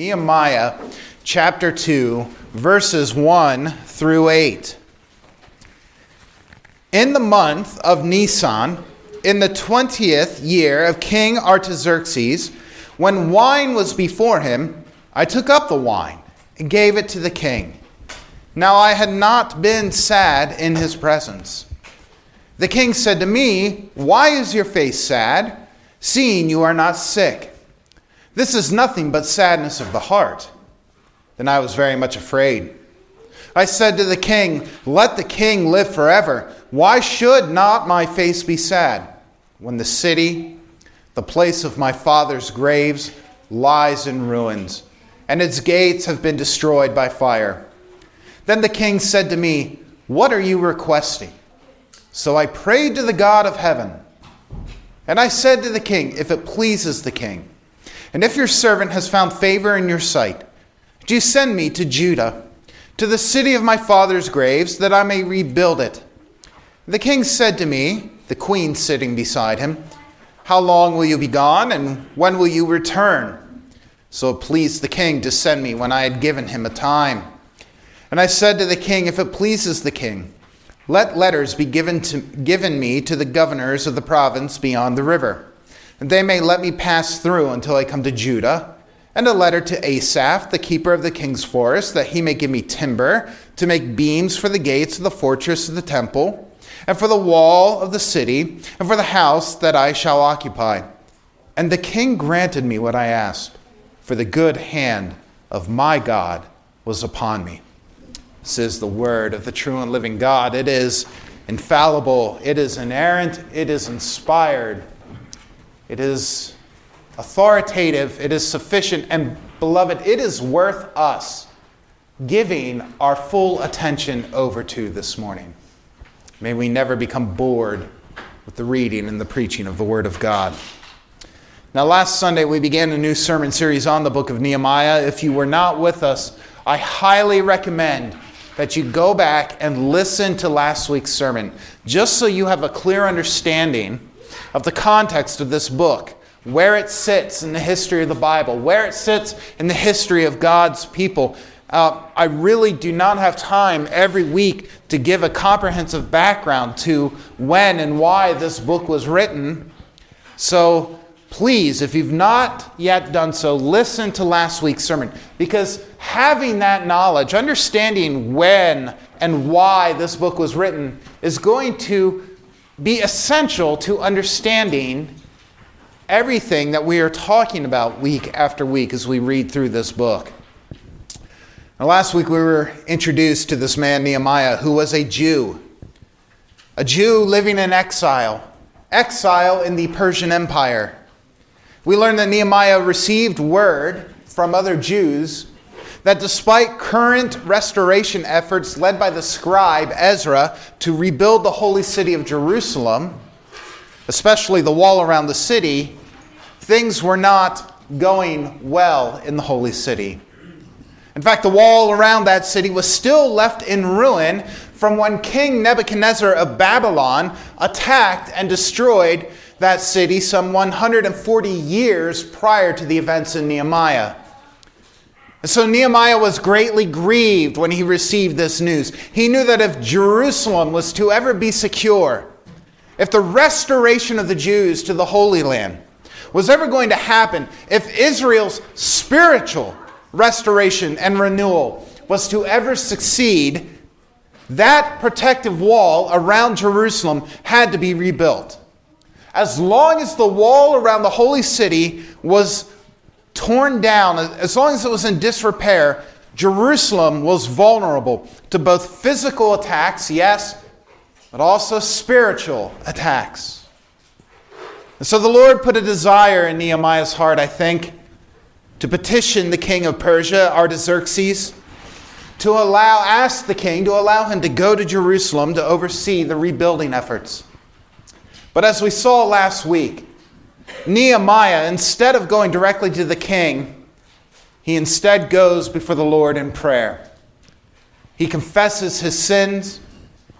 Nehemiah chapter 2, verses 1 through 8. In the month of Nisan, in the twentieth year of King Artaxerxes, when wine was before him, I took up the wine and gave it to the king. Now I had not been sad in his presence. The king said to me, Why is your face sad, seeing you are not sick? This is nothing but sadness of the heart. Then I was very much afraid. I said to the king, Let the king live forever. Why should not my face be sad when the city, the place of my father's graves, lies in ruins, and its gates have been destroyed by fire? Then the king said to me, What are you requesting? So I prayed to the God of heaven. And I said to the king, If it pleases the king, and if your servant has found favor in your sight, do you send me to Judah, to the city of my father's graves, that I may rebuild it? The king said to me, the queen sitting beside him, How long will you be gone, and when will you return? So it pleased the king to send me when I had given him a time. And I said to the king, If it pleases the king, let letters be given, to, given me to the governors of the province beyond the river, and they may let me pass through until I come to Judah, and a letter to Asaph, the keeper of the king's forest, that he may give me timber to make beams for the gates of the fortress of the temple and for the wall of the city, and for the house that I shall occupy. And the king granted me what I asked, for the good hand of my God was upon me. This is the word of the true and living God. It is infallible, it is inerrant, it is inspired, it is authoritative, it is sufficient, and beloved, it is worth us giving our full attention over to this morning. May we never become bored with the reading and the preaching of the Word of God. Now, last Sunday we began a new sermon series on the book of Nehemiah. If you were not with us, I highly recommend that you go back and listen to last week's sermon, just so you have a clear understanding of the context of this book, where it sits in the history of the Bible, where it sits in the history of God's people, uh, I really do not have time every week to give a comprehensive background to when and why this book was written. So please, if you've not yet done so, listen to last week's sermon because having that knowledge, understanding when and why this book was written, is going to be essential to understanding everything that we are talking about week after week as we read through this book. Now, last week we were introduced to this man, Nehemiah, who was a Jew, a Jew living in exile, exile in the Persian Empire. We learned that Nehemiah received word from other Jews that despite current restoration efforts led by the scribe Ezra to rebuild the holy city of Jerusalem, especially the wall around the city, things were not going well in the holy city. In fact, the wall around that city was still left in ruin from when King Nebuchadnezzar of Babylon attacked and destroyed that city some 140 years prior to the events in Nehemiah. And so Nehemiah was greatly grieved when he received this news. He knew that if Jerusalem was to ever be secure, if the restoration of the Jews to the Holy Land was ever going to happen, if Israel's spiritual restoration and renewal was to ever succeed, that protective wall around Jerusalem had to be rebuilt. As long as the wall around the holy city was torn down, as long as it was in disrepair, Jerusalem was vulnerable to both physical attacks, yes, but also spiritual attacks. And so the Lord put a desire in Nehemiah's heart, I think, to petition the king of Persia, Artaxerxes, to allow, ask the king to allow him to go to Jerusalem to oversee the rebuilding efforts. But as we saw last week, Nehemiah, instead of going directly to the king, he instead goes before the Lord in prayer. He confesses his sins,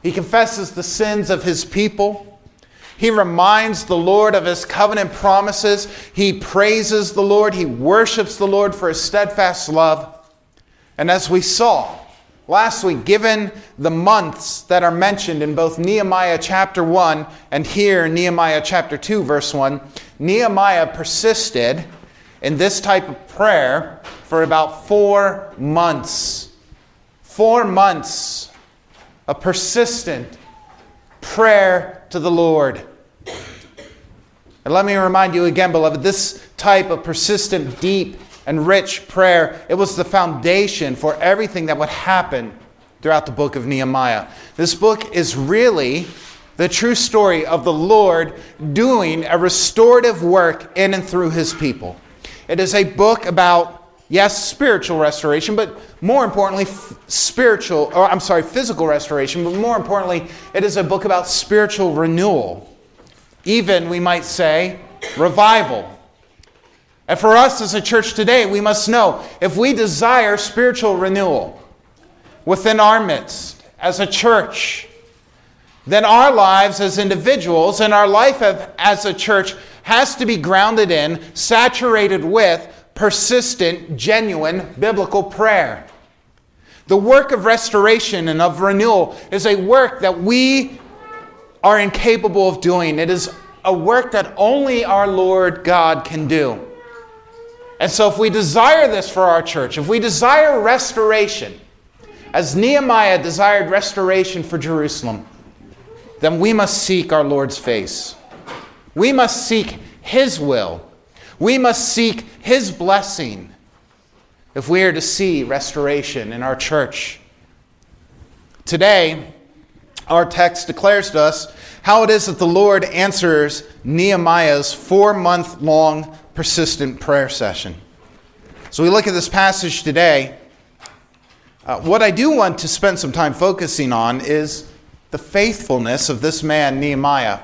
he confesses the sins of his people. He reminds the Lord of his covenant promises. He praises the Lord. He worships the Lord for his steadfast love. And as we saw last week, given the months that are mentioned in both Nehemiah chapter 1 and here Nehemiah chapter 2, verse 1, Nehemiah persisted in this type of prayer for about four months. Four months of persistent prayer to the Lord. And let me remind you again, beloved, this type of persistent, deep, and rich prayer, it was the foundation for everything that would happen throughout the book of Nehemiah. This book is really the true story of the Lord doing a restorative work in and through his people. It is a book about, yes, spiritual restoration, but more importantly, f- spiritual, or I'm sorry, physical restoration, but more importantly, it is a book about spiritual renewal. Even, we might say, revival. And for us as a church today, we must know if we desire spiritual renewal within our midst as a church, then our lives as individuals and our life as a church has to be grounded in, saturated with persistent, genuine biblical prayer. The work of restoration and of renewal is a work that we are incapable of doing. It is a work that only our Lord God can do. And so, if we desire this for our church, if we desire restoration, as Nehemiah desired restoration for Jerusalem, then we must seek our Lord's face. We must seek His will. We must seek His blessing if we are to see restoration in our church. Today, our text declares to us how it is that the Lord answers Nehemiah's four month long persistent prayer session. So we look at this passage today. Uh, what I do want to spend some time focusing on is the faithfulness of this man, Nehemiah.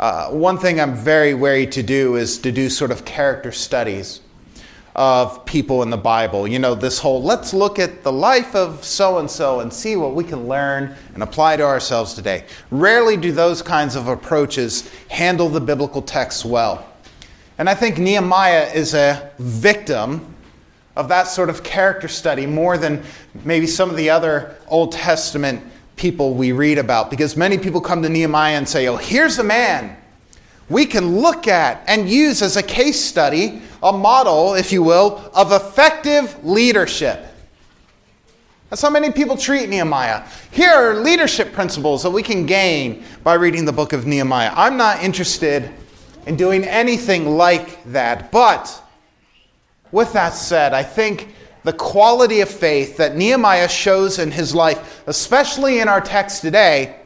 Uh, one thing I'm very wary to do is to do sort of character studies of people in the Bible. You know, this whole let's look at the life of so and so and see what we can learn and apply to ourselves today. Rarely do those kinds of approaches handle the biblical text well. And I think Nehemiah is a victim of that sort of character study more than maybe some of the other Old Testament people we read about. Because many people come to Nehemiah and say, Oh, here's a man we can look at and use as a case study, a model, if you will, of effective leadership. That's how many people treat Nehemiah. Here are leadership principles that we can gain by reading the book of Nehemiah. I'm not interested in doing anything like that. But with that said, I think the quality of faith that Nehemiah shows in his life, especially in our text today,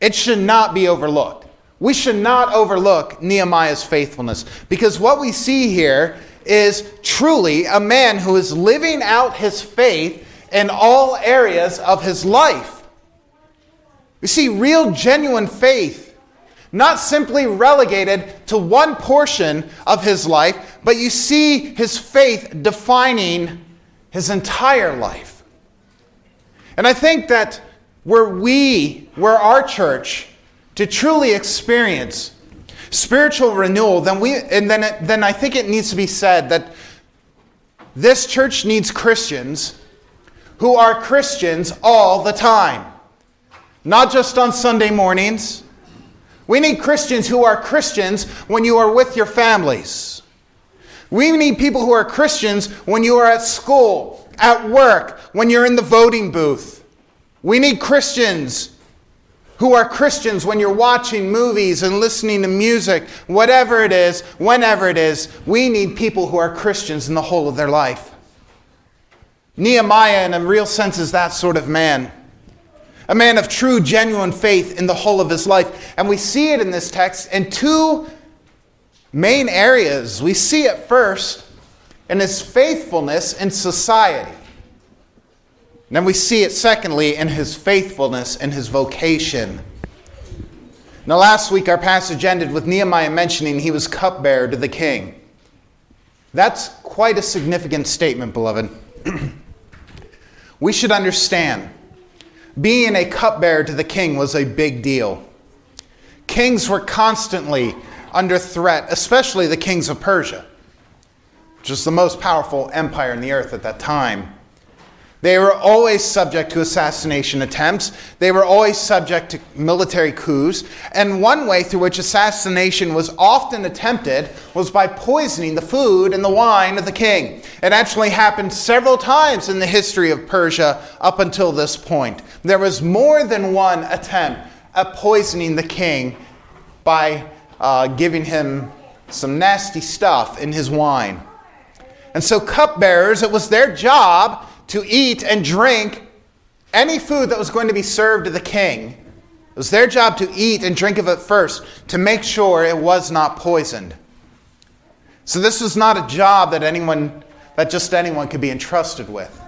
it should not be overlooked. We should not overlook Nehemiah's faithfulness because what we see here is truly a man who is living out his faith in all areas of his life. You see, real, genuine faith, not simply relegated to one portion of his life, but you see his faith defining his entire life. And I think that where we, where our church, to truly experience spiritual renewal, then we and then it, then I think it needs to be said that this church needs Christians who are Christians all the time. Not just on Sunday mornings. We need Christians who are Christians when you are with your families. We need people who are Christians when you are at school, at work, when you're in the voting booth. We need Christians who are Christians when you're watching movies and listening to music, whatever it is, whenever it is, we need people who are Christians in the whole of their life. Nehemiah, in a real sense, is that sort of man. A man of true, genuine faith in the whole of his life. And we see it in this text in two main areas. We see it first in his faithfulness in society. And then we see it, secondly, in his faithfulness in his vocation. Now, last week our passage ended with Nehemiah mentioning he was cupbearer to the king. That's quite a significant statement, beloved. we should understand being a cupbearer to the king was a big deal. Kings were constantly under threat, especially the kings of Persia, which was the most powerful empire in the earth at that time. They were always subject to assassination attempts. They were always subject to military coups. And one way through which assassination was often attempted was by poisoning the food and the wine of the king. It actually happened several times in the history of Persia up until this point. There was more than one attempt at poisoning the king by uh, giving him some nasty stuff in his wine. And so, cupbearers, it was their job to eat and drink any food that was going to be served to the king. It was their job to eat and drink of it first to make sure it was not poisoned. So this was not a job that anyone that just anyone could be entrusted with.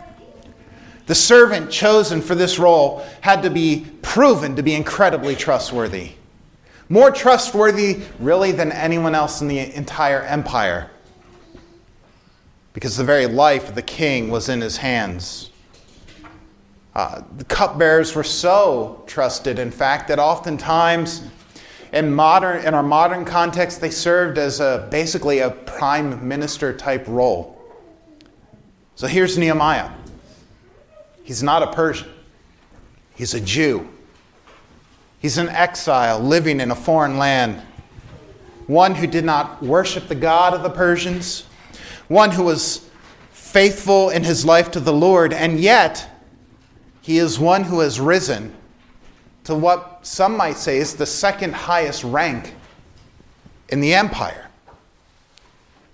The servant chosen for this role had to be proven to be incredibly trustworthy. More trustworthy, really, than anyone else in the entire empire because the very life of the king was in his hands. Uh, the cupbearers were so trusted, in fact, that oftentimes in, modern, in our modern context, they served as a, basically a prime minister type role. So here's Nehemiah. He's not a Persian, he's a Jew. He's an exile living in a foreign land, one who did not worship the God of the Persians one who was faithful in his life to the Lord, and yet he is one who has risen to what some might say is the second highest rank in the empire.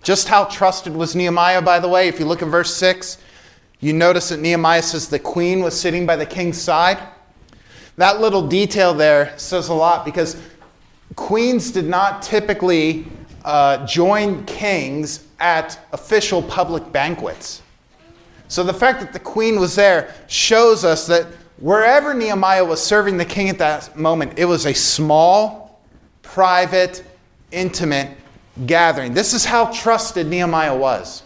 Just how trusted was Nehemiah, by the way? If you look at verse 6, you notice that Nehemiah says the queen was sitting by the king's side. That little detail there says a lot because queens did not typically uh, join kings at official public banquets. So the fact that the queen was there shows us that wherever Nehemiah was serving the king at that moment, it was a small, private, intimate gathering. This is how trusted Nehemiah was.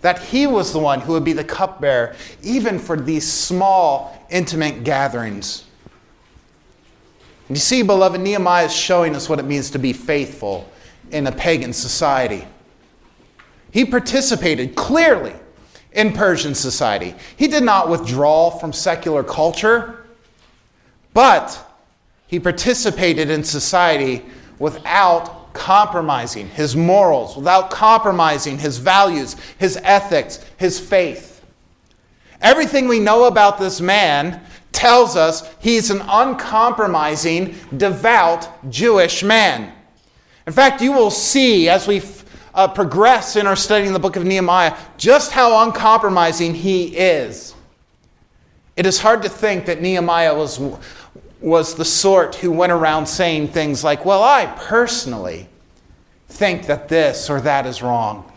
That he was the one who would be the cupbearer, even for these small, intimate gatherings. You see, beloved, Nehemiah is showing us what it means to be faithful in a pagan society. He participated clearly in Persian society. He did not withdraw from secular culture, but he participated in society without compromising his morals, without compromising his values, his ethics, his faith. Everything we know about this man tells us he's an uncompromising, devout Jewish man. In fact, you will see as we uh, progress in our study in the book of Nehemiah just how uncompromising he is. It is hard to think that Nehemiah was, was the sort who went around saying things like, Well, I personally think that this or that is wrong.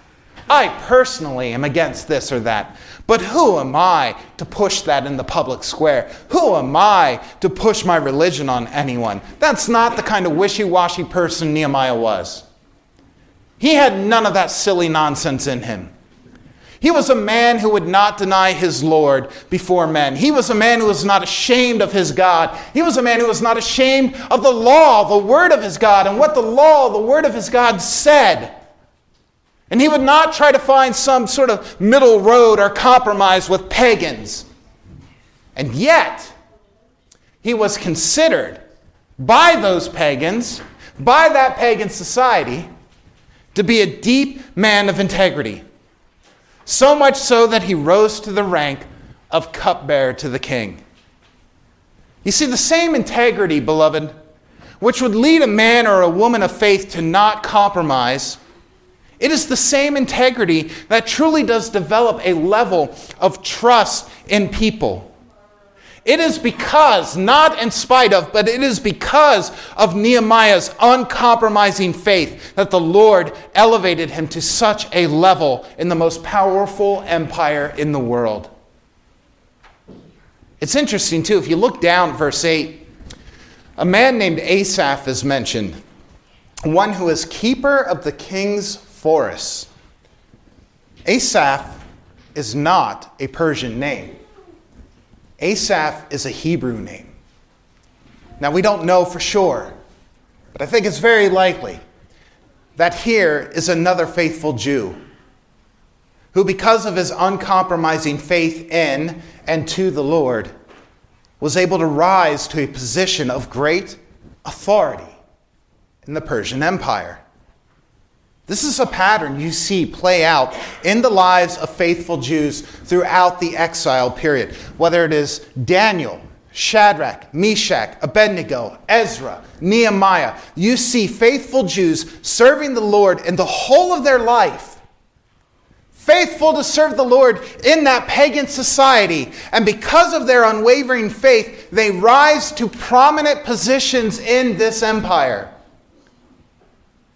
I personally am against this or that. But who am I to push that in the public square? Who am I to push my religion on anyone? That's not the kind of wishy washy person Nehemiah was. He had none of that silly nonsense in him. He was a man who would not deny his Lord before men. He was a man who was not ashamed of his God. He was a man who was not ashamed of the law, the word of his God, and what the law, the word of his God said. And he would not try to find some sort of middle road or compromise with pagans. And yet, he was considered by those pagans, by that pagan society, to be a deep man of integrity. So much so that he rose to the rank of cupbearer to the king. You see, the same integrity, beloved, which would lead a man or a woman of faith to not compromise, it is the same integrity that truly does develop a level of trust in people. It is because, not in spite of, but it is because of Nehemiah's uncompromising faith that the Lord elevated him to such a level in the most powerful empire in the world. It's interesting, too, if you look down verse 8, a man named Asaph is mentioned, one who is keeper of the king's forests. Asaph is not a Persian name. Asaph is a Hebrew name. Now, we don't know for sure, But I think it's very likely that here is another faithful Jew who, because of his uncompromising faith in and to the Lord, was able to rise to a position of great authority in the Persian Empire. This is a pattern you see play out in the lives of faithful Jews throughout the exile period, whether it is Daniel, Shadrach, Meshach, Abednego, Ezra, Nehemiah. You see faithful Jews serving the Lord in the whole of their life, faithful to serve the Lord in that pagan society. And because of their unwavering faith, they rise to prominent positions in this empire.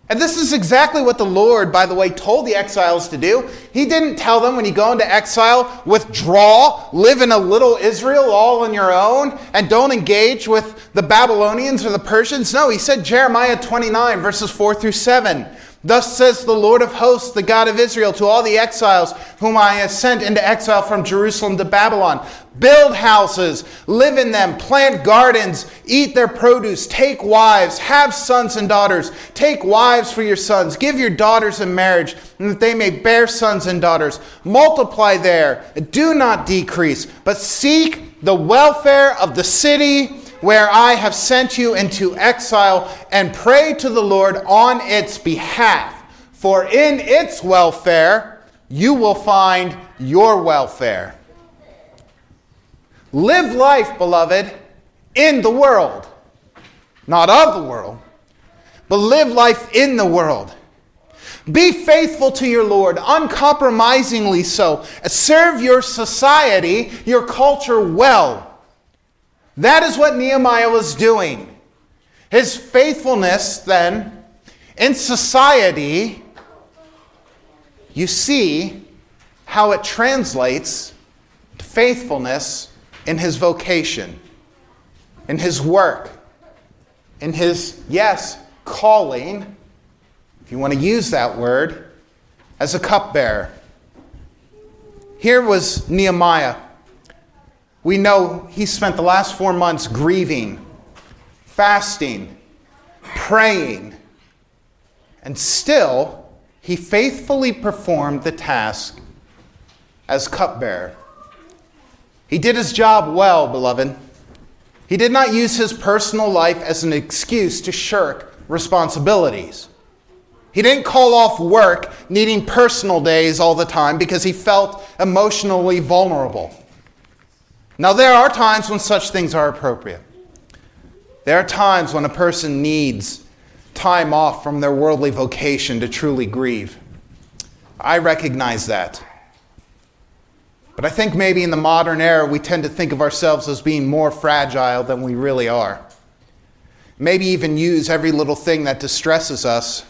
And this is exactly what the Lord, by the way, told the exiles to do. He didn't tell them when you go into exile, withdraw, live in a little Israel all on your own, and don't engage with the Babylonians or the Persians. No, he said, Jeremiah 29, verses 4 through 7. Thus says the Lord of hosts, the God of Israel, to all the exiles whom I have sent into exile from Jerusalem to Babylon. Build houses, live in them, plant gardens, eat their produce, take wives, have sons and daughters, take wives for your sons, give your daughters in marriage, and that they may bear sons and daughters. Multiply there, do not decrease, but seek the welfare of the city where I have sent you into exile, and pray to the Lord on its behalf. For in its welfare, you will find your welfare. Live life, beloved, in the world, not of the world, but live life in the world. Be faithful to your Lord, uncompromisingly so. Serve your society, your culture well. That is what Nehemiah was doing. His faithfulness, then, in society, you see how it translates to faithfulness in his vocation, in his work, in his, yes, calling, if you want to use that word, as a cupbearer. Here was Nehemiah we know he spent the last four months grieving, fasting, praying, and still he faithfully performed the task as cupbearer. He did his job well, beloved. He did not use his personal life as an excuse to shirk responsibilities. He didn't call off work needing personal days all the time because he felt emotionally vulnerable. Now, there are times when such things are appropriate. There are times when a person needs time off from their worldly vocation to truly grieve. I recognize that. But I think maybe in the modern era, we tend to think of ourselves as being more fragile than we really are. Maybe even use every little thing that distresses us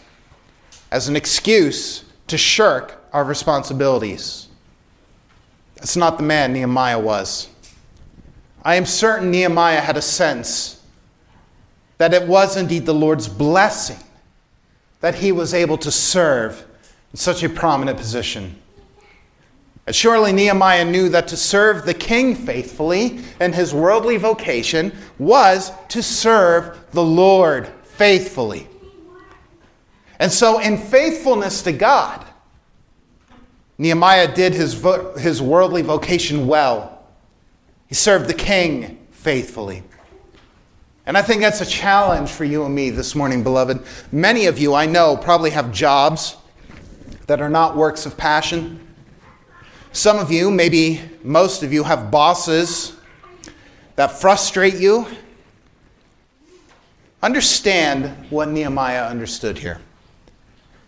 as an excuse to shirk our responsibilities. That's not the man Nehemiah was. I am certain Nehemiah had a sense that it was indeed the Lord's blessing that he was able to serve in such a prominent position. And surely Nehemiah knew that to serve the king faithfully in his worldly vocation was to serve the Lord faithfully. And so, in faithfulness to God, Nehemiah did his, vo- his worldly vocation well. He served the king faithfully. And I think that's a challenge for you and me this morning, beloved. Many of you, I know, probably have jobs that are not works of passion. Some of you, maybe most of you, have bosses that frustrate you. Understand what Nehemiah understood here.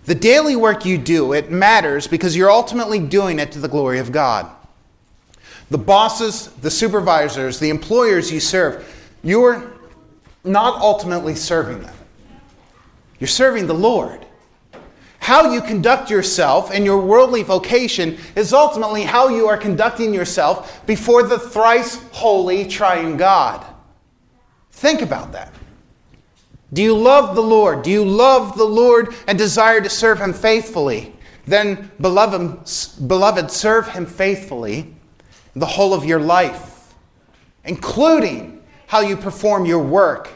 The daily work you do, it matters because you're ultimately doing it to the glory of God. The bosses, the supervisors, the employers you serve, you're not ultimately serving them. You're serving the Lord. How you conduct yourself in your worldly vocation is ultimately how you are conducting yourself before the thrice holy triune God. Think about that. Do you love the Lord? Do you love the Lord and desire to serve Him faithfully? Then, beloved, beloved serve Him faithfully the whole of your life, including how you perform your work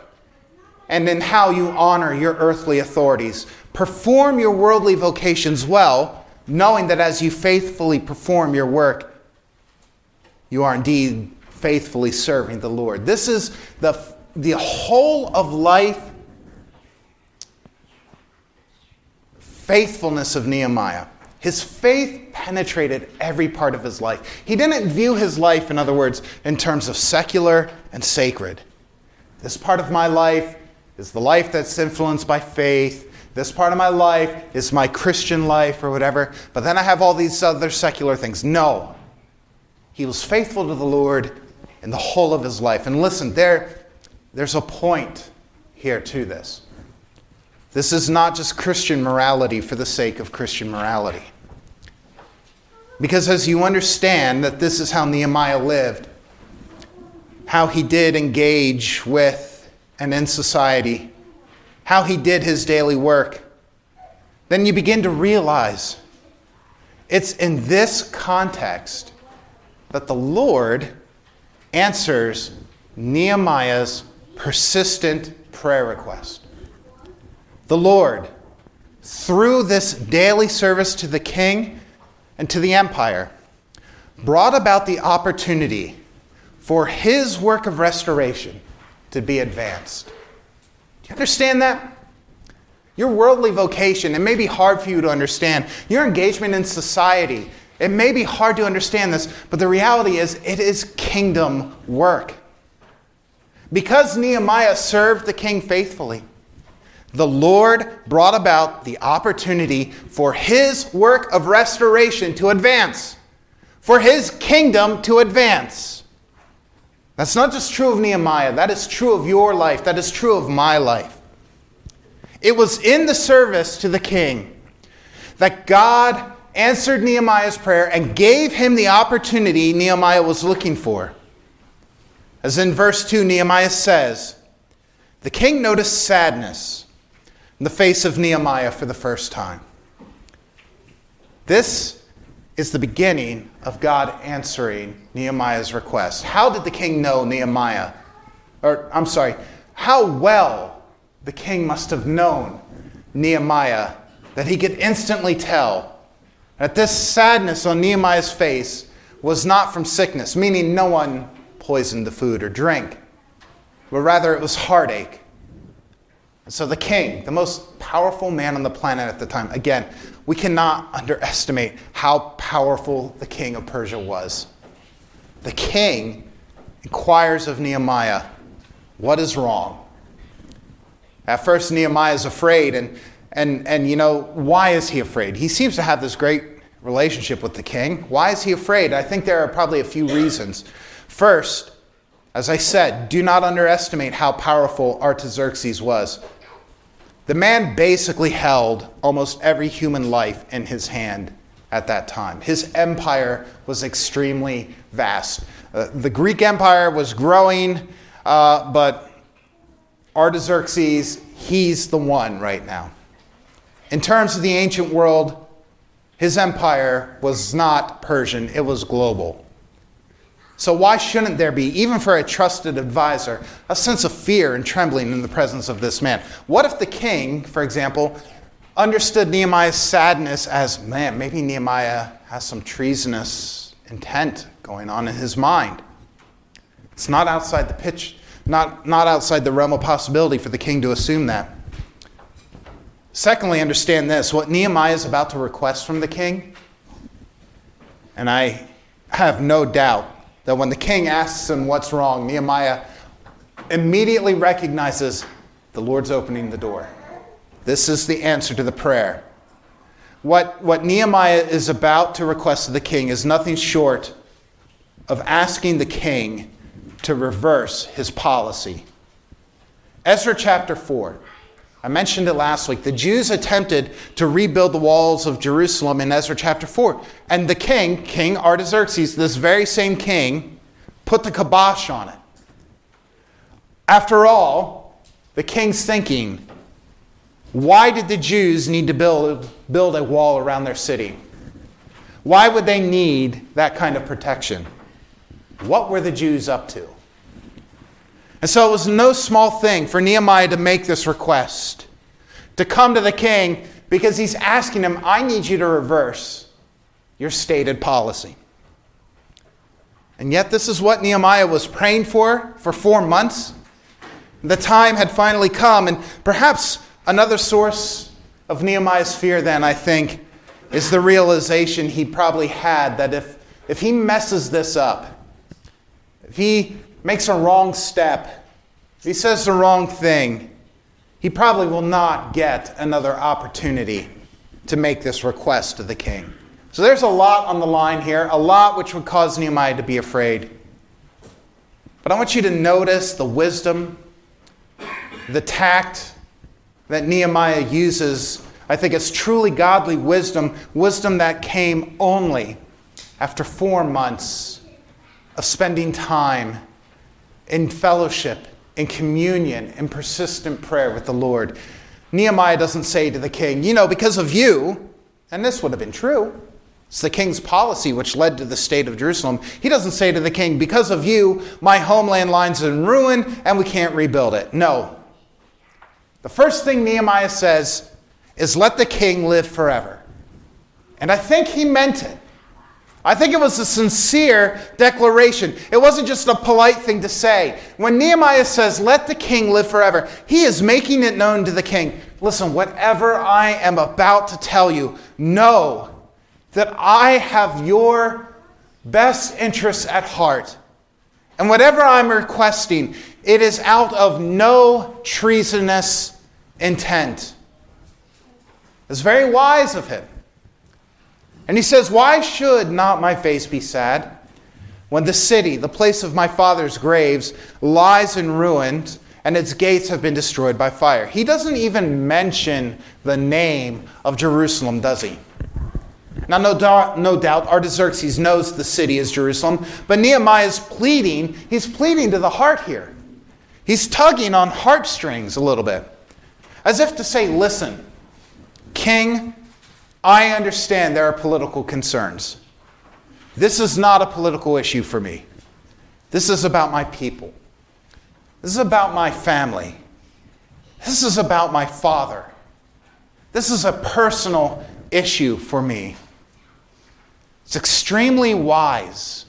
and in how you honor your earthly authorities. Perform your worldly vocations well, knowing that as you faithfully perform your work, you are indeed faithfully serving the Lord. This is the, the whole of life faithfulness of Nehemiah. His faith penetrated every part of his life. He didn't view his life, in other words, in terms of secular and sacred. This part of my life is the life that's influenced by faith. This part of my life is my Christian life or whatever. But then I have all these other secular things. No. He was faithful to the Lord in the whole of his life. And listen, there, there's a point here to this. This is not just Christian morality for the sake of Christian morality. Because as you understand that this is how Nehemiah lived, how he did engage with and in society, how he did his daily work, then you begin to realize it's in this context that the Lord answers Nehemiah's persistent prayer request the Lord, through this daily service to the king and to the empire, brought about the opportunity for his work of restoration to be advanced. Do you understand that? Your worldly vocation, it may be hard for you to understand. Your engagement in society, it may be hard to understand this, but the reality is it is kingdom work. Because Nehemiah served the king faithfully, the Lord brought about the opportunity for his work of restoration to advance, for his kingdom to advance. That's not just true of Nehemiah, that is true of your life, that is true of my life. It was in the service to the king that God answered Nehemiah's prayer and gave him the opportunity Nehemiah was looking for. As in verse 2, Nehemiah says, The king noticed sadness in the face of Nehemiah for the first time. This is the beginning of God answering Nehemiah's request. How did the king know Nehemiah? Or, I'm sorry, how well the king must have known Nehemiah that he could instantly tell that this sadness on Nehemiah's face was not from sickness, meaning no one poisoned the food or drink, but rather it was heartache so, the king, the most powerful man on the planet at the time, again, we cannot underestimate how powerful the king of Persia was. The king inquires of Nehemiah, What is wrong? At first, Nehemiah is afraid, and, and, and you know, why is he afraid? He seems to have this great relationship with the king. Why is he afraid? I think there are probably a few reasons. First, as I said, do not underestimate how powerful Artaxerxes was. The man basically held almost every human life in his hand at that time. His empire was extremely vast. Uh, the Greek Empire was growing, uh, but Artaxerxes, he's the one right now. In terms of the ancient world, his empire was not Persian, it was global. So, why shouldn't there be, even for a trusted advisor, a sense of fear and trembling in the presence of this man? What if the king, for example, understood Nehemiah's sadness as, man, maybe Nehemiah has some treasonous intent going on in his mind? It's not outside the pitch, not, not outside the realm of possibility for the king to assume that. Secondly, understand this what Nehemiah is about to request from the king, and I have no doubt that when the king asks him what's wrong, Nehemiah immediately recognizes the Lord's opening the door. This is the answer to the prayer. What, what Nehemiah is about to request of the king is nothing short of asking the king to reverse his policy. Ezra chapter 4. I mentioned it last week. The Jews attempted to rebuild the walls of Jerusalem in Ezra chapter 4. And the king, King Artaxerxes, this very same king, put the kibosh on it. After all, the king's thinking, why did the Jews need to build, build a wall around their city? Why would they need that kind of protection? What were the Jews up to? And so it was no small thing for Nehemiah to make this request, to come to the king, because he's asking him, I need you to reverse your stated policy. And yet, this is what Nehemiah was praying for for four months. The time had finally come, and perhaps another source of Nehemiah's fear, then, I think, is the realization he probably had that if, if he messes this up, if he makes a wrong step, he says the wrong thing, he probably will not get another opportunity to make this request to the king. So there's a lot on the line here, a lot which would cause Nehemiah to be afraid. But I want you to notice the wisdom, the tact that Nehemiah uses. I think it's truly godly wisdom, wisdom that came only after four months of spending time in fellowship, in communion, in persistent prayer with the Lord. Nehemiah doesn't say to the king, You know, because of you, and this would have been true, it's the king's policy which led to the state of Jerusalem. He doesn't say to the king, Because of you, my homeland lies in ruin and we can't rebuild it. No. The first thing Nehemiah says is, Let the king live forever. And I think he meant it. I think it was a sincere declaration. It wasn't just a polite thing to say. When Nehemiah says, Let the king live forever, he is making it known to the king listen, whatever I am about to tell you, know that I have your best interests at heart. And whatever I'm requesting, it is out of no treasonous intent. It's very wise of him. And he says, Why should not my face be sad when the city, the place of my father's graves, lies in ruins and its gates have been destroyed by fire? He doesn't even mention the name of Jerusalem, does he? Now, no, doubt, no doubt, Artaxerxes knows the city is Jerusalem, but Nehemiah is pleading. He's pleading to the heart here. He's tugging on heartstrings a little bit, as if to say, Listen, King, I understand there are political concerns. This is not a political issue for me. This is about my people. This is about my family. This is about my father. This is a personal issue for me. It's extremely wise.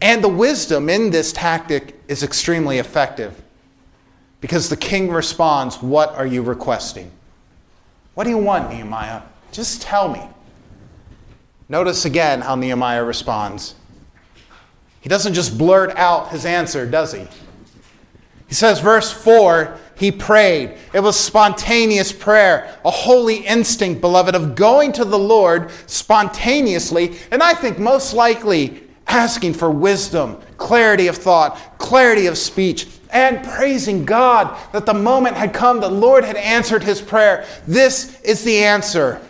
And the wisdom in this tactic is extremely effective because the king responds, What are you requesting? What do you want, Nehemiah? Just tell me. Notice again how Nehemiah responds. He doesn't just blurt out his answer, does he? He says, verse 4, he prayed. It was spontaneous prayer, a holy instinct, beloved, of going to the Lord spontaneously, and I think most likely asking for wisdom, clarity of thought, clarity of speech, and praising God that the moment had come, the Lord had answered his prayer. This is the answer.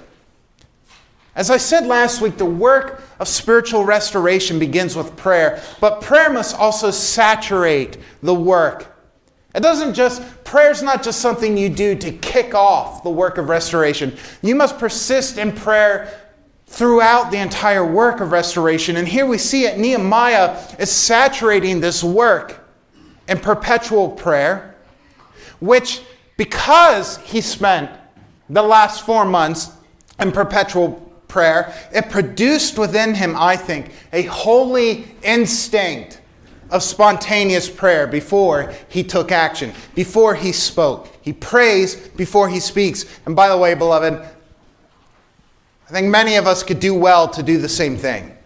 As I said last week, the work of spiritual restoration begins with prayer, but prayer must also saturate the work it doesn't just, prayer's not just something you do to kick off the work of restoration. You must persist in prayer throughout the entire work of restoration. And here we see it Nehemiah is saturating this work in perpetual prayer, which, because he spent the last four months in perpetual prayer, it produced within him, I think, a holy instinct of spontaneous prayer before he took action, before he spoke. He prays before he speaks. And by the way, beloved, I think many of us could do well to do the same thing.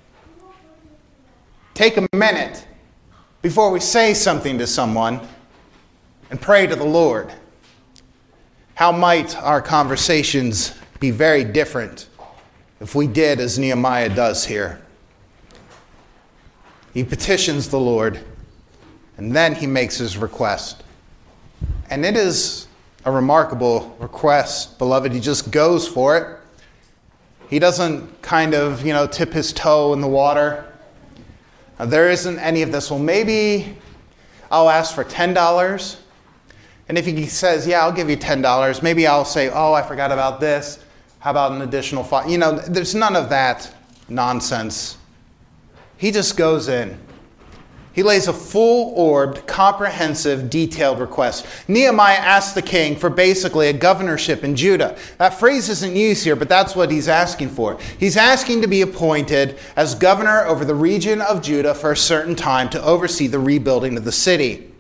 Take a minute before we say something to someone and pray to the Lord. How might our conversations be very different if we did as Nehemiah does here? He petitions the Lord, and then he makes his request. And it is a remarkable request, beloved. He just goes for it. He doesn't kind of, you know, tip his toe in the water. Now, there isn't any of this. Well, maybe I'll ask for $10. And if he says, yeah, I'll give you $10, maybe I'll say, oh, I forgot about this. How about an additional five? You know, there's none of that nonsense he just goes in he lays a full orbed, comprehensive, detailed request. Nehemiah asks the king for basically a governorship in Judah. That phrase isn't used here, but that's what he's asking for. He's asking to be appointed as governor over the region of Judah for a certain time to oversee the rebuilding of the city.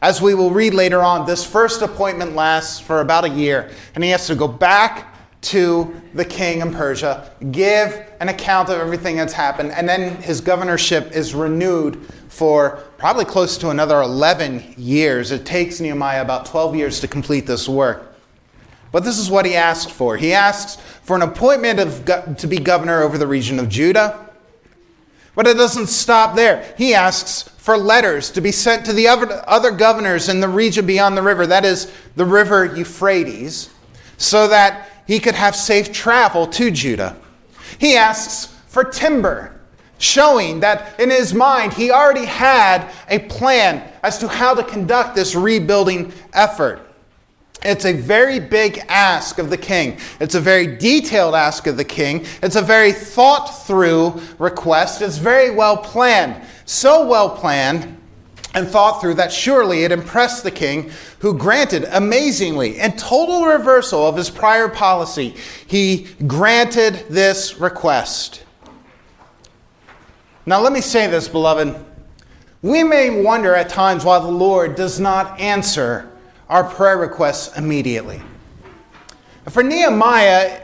As we will read later on, this first appointment lasts for about a year, and he has to go back to the king in Persia, give an account of everything that's happened, and then his governorship is renewed for probably close to another 11 years. It takes Nehemiah about 12 years to complete this work. But this is what he asked for. He asks for an appointment of, to be governor over the region of Judah. But it doesn't stop there. He asks for letters to be sent to the other, other governors in the region beyond the river, that is, the river Euphrates, so that he could have safe travel to Judah. He asks for timber, showing that in his mind he already had a plan as to how to conduct this rebuilding effort. It's a very big ask of the king. It's a very detailed ask of the king. It's a very thought through request. It's very well planned. So well planned and thought through that surely it impressed the king, who granted, amazingly, in total reversal of his prior policy, he granted this request. Now, let me say this, beloved. We may wonder at times why the Lord does not answer our prayer requests immediately. For Nehemiah,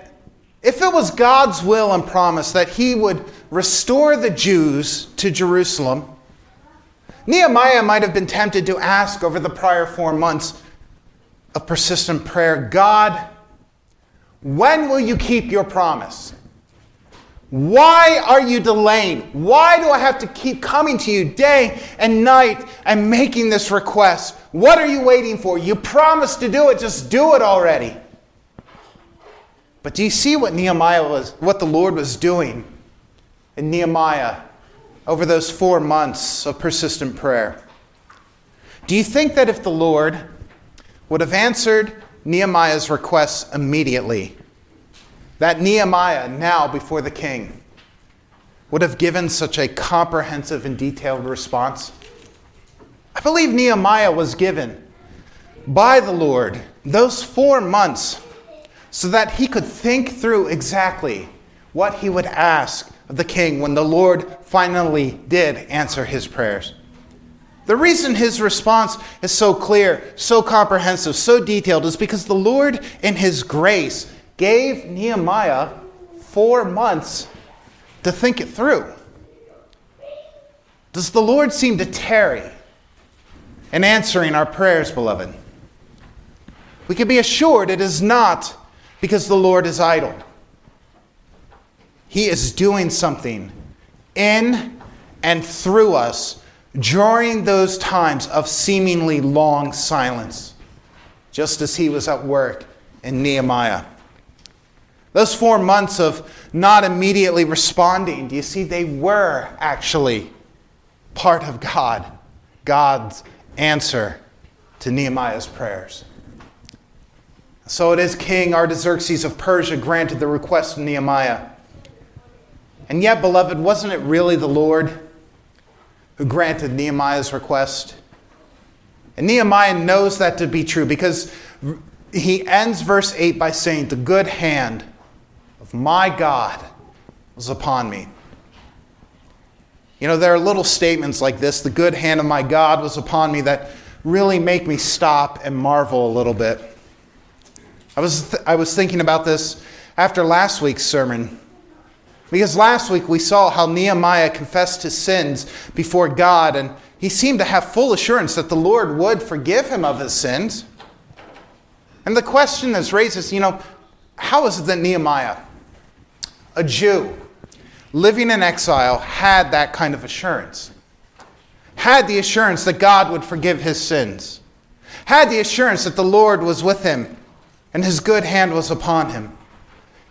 if it was God's will and promise that he would restore the Jews to Jerusalem, Nehemiah might have been tempted to ask over the prior four months of persistent prayer God, when will you keep your promise? Why are you delaying? Why do I have to keep coming to you day and night and making this request? What are you waiting for? You promised to do it, just do it already. But do you see what Nehemiah was, what the Lord was doing in Nehemiah over those four months of persistent prayer. Do you think that if the Lord would have answered Nehemiah's requests immediately, that Nehemiah, now before the king, would have given such a comprehensive and detailed response? I believe Nehemiah was given by the Lord those four months so that he could think through exactly what he would ask of the king when the Lord finally did answer his prayers. The reason his response is so clear, so comprehensive, so detailed is because the Lord, in his grace, gave Nehemiah four months to think it through. Does the Lord seem to tarry in answering our prayers, beloved? We can be assured it is not because the Lord is idle. He is doing something in and through us during those times of seemingly long silence, just as he was at work in Nehemiah. Those four months of not immediately responding, do you see, they were actually part of God, God's answer to Nehemiah's prayers. So it is King Artaxerxes of Persia granted the request of Nehemiah. And yet, beloved, wasn't it really the Lord who granted Nehemiah's request? And Nehemiah knows that to be true because he ends verse 8 by saying, The good hand of my God was upon me. You know, there are little statements like this, the good hand of my God was upon me, that really make me stop and marvel a little bit. I was, th- I was thinking about this after last week's sermon. Because last week we saw how Nehemiah confessed his sins before God, and he seemed to have full assurance that the Lord would forgive him of his sins. And the question that's raised is, you know, how is it that Nehemiah, a Jew living in exile, had that kind of assurance? Had the assurance that God would forgive his sins? Had the assurance that the Lord was with him and his good hand was upon him?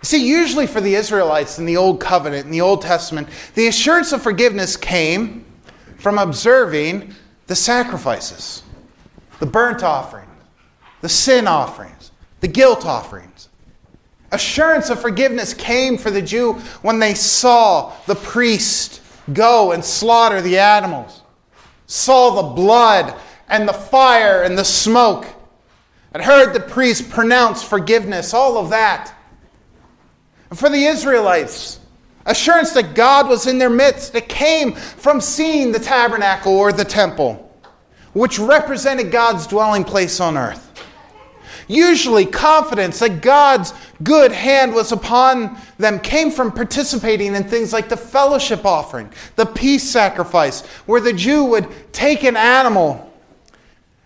See, usually for the Israelites in the Old Covenant, in the Old Testament, the assurance of forgiveness came from observing the sacrifices, the burnt offering, the sin offerings, the guilt offerings. Assurance of forgiveness came for the Jew when they saw the priest go and slaughter the animals. saw the blood and the fire and the smoke, and heard the priest pronounce forgiveness, all of that. For the Israelites, assurance that God was in their midst, it came from seeing the tabernacle or the temple, which represented God's dwelling place on earth. Usually, confidence that God's good hand was upon them came from participating in things like the fellowship offering, the peace sacrifice, where the Jew would take an animal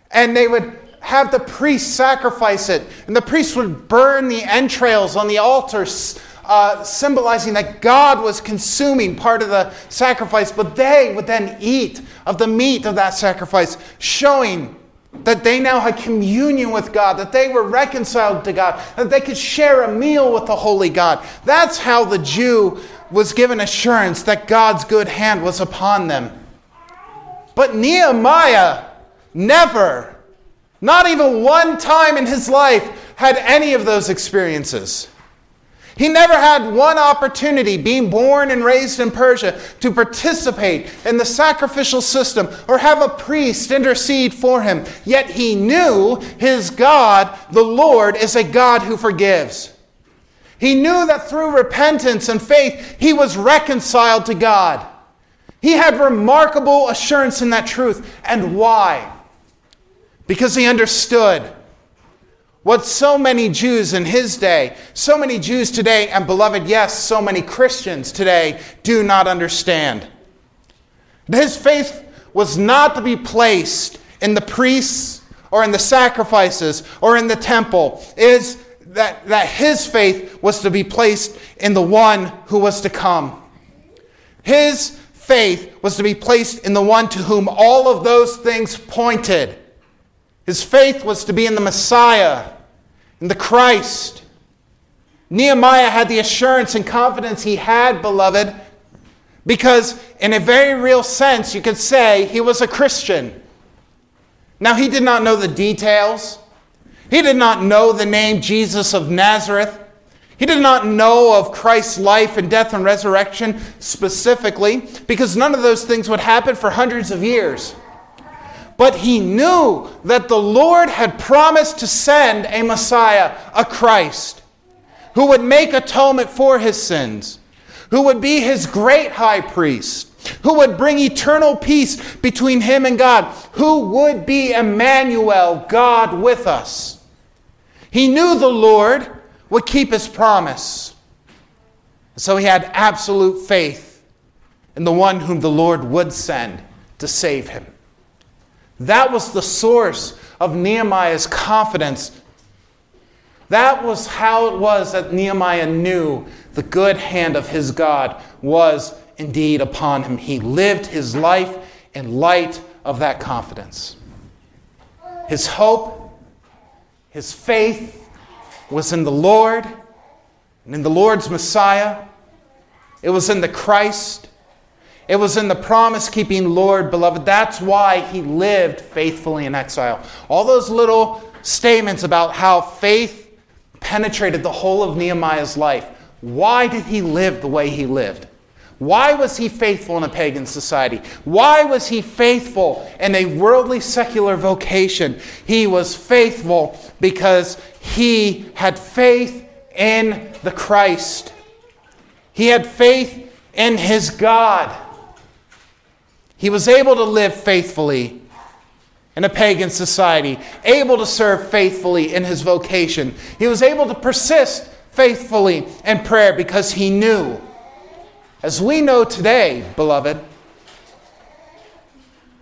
and they would have the priest sacrifice it, and the priest would burn the entrails on the altar. Uh, symbolizing that God was consuming part of the sacrifice, but they would then eat of the meat of that sacrifice, showing that they now had communion with God, that they were reconciled to God, that they could share a meal with the Holy God. That's how the Jew was given assurance that God's good hand was upon them. But Nehemiah never, not even one time in his life, had any of those experiences. He never had one opportunity, being born and raised in Persia, to participate in the sacrificial system or have a priest intercede for him. Yet he knew his God, the Lord, is a God who forgives. He knew that through repentance and faith, he was reconciled to God. He had remarkable assurance in that truth. And why? Because he understood what so many Jews in his day, so many Jews today, and beloved, yes, so many Christians today do not understand. His faith was not to be placed in the priests or in the sacrifices or in the temple. Is that, that his faith was to be placed in the one who was to come. His faith was to be placed in the one to whom all of those things pointed. His faith was to be in the Messiah, in the Christ. Nehemiah had the assurance and confidence he had, beloved, because in a very real sense, you could say he was a Christian. Now, he did not know the details. He did not know the name Jesus of Nazareth. He did not know of Christ's life and death and resurrection specifically, because none of those things would happen for hundreds of years. But he knew that the Lord had promised to send a Messiah, a Christ, who would make atonement for his sins, who would be his great high priest, who would bring eternal peace between him and God, who would be Emmanuel, God with us. He knew the Lord would keep his promise. So he had absolute faith in the one whom the Lord would send to save him. That was the source of Nehemiah's confidence. That was how it was that Nehemiah knew the good hand of his God was indeed upon him. He lived his life in light of that confidence. His hope, his faith was in the Lord and in the Lord's Messiah. It was in the Christ it was in the promise keeping Lord, beloved. That's why he lived faithfully in exile. All those little statements about how faith penetrated the whole of Nehemiah's life. Why did he live the way he lived? Why was he faithful in a pagan society? Why was he faithful in a worldly secular vocation? He was faithful because he had faith in the Christ. He had faith in his God. He was able to live faithfully in a pagan society, able to serve faithfully in his vocation. He was able to persist faithfully in prayer because he knew, as we know today, beloved,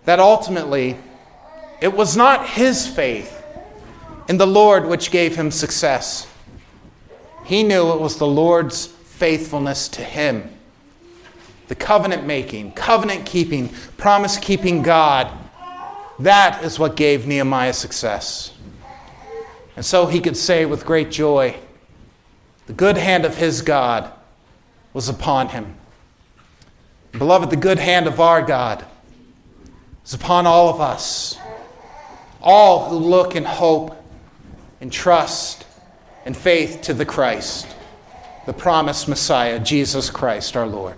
that ultimately it was not his faith in the Lord which gave him success. He knew it was the Lord's faithfulness to him the covenant making, covenant keeping, promise keeping God. That is what gave Nehemiah success. And so he could say with great joy, the good hand of his God was upon him. Beloved, the good hand of our God is upon all of us, all who look and hope and trust and faith to the Christ, the promised Messiah, Jesus Christ our Lord.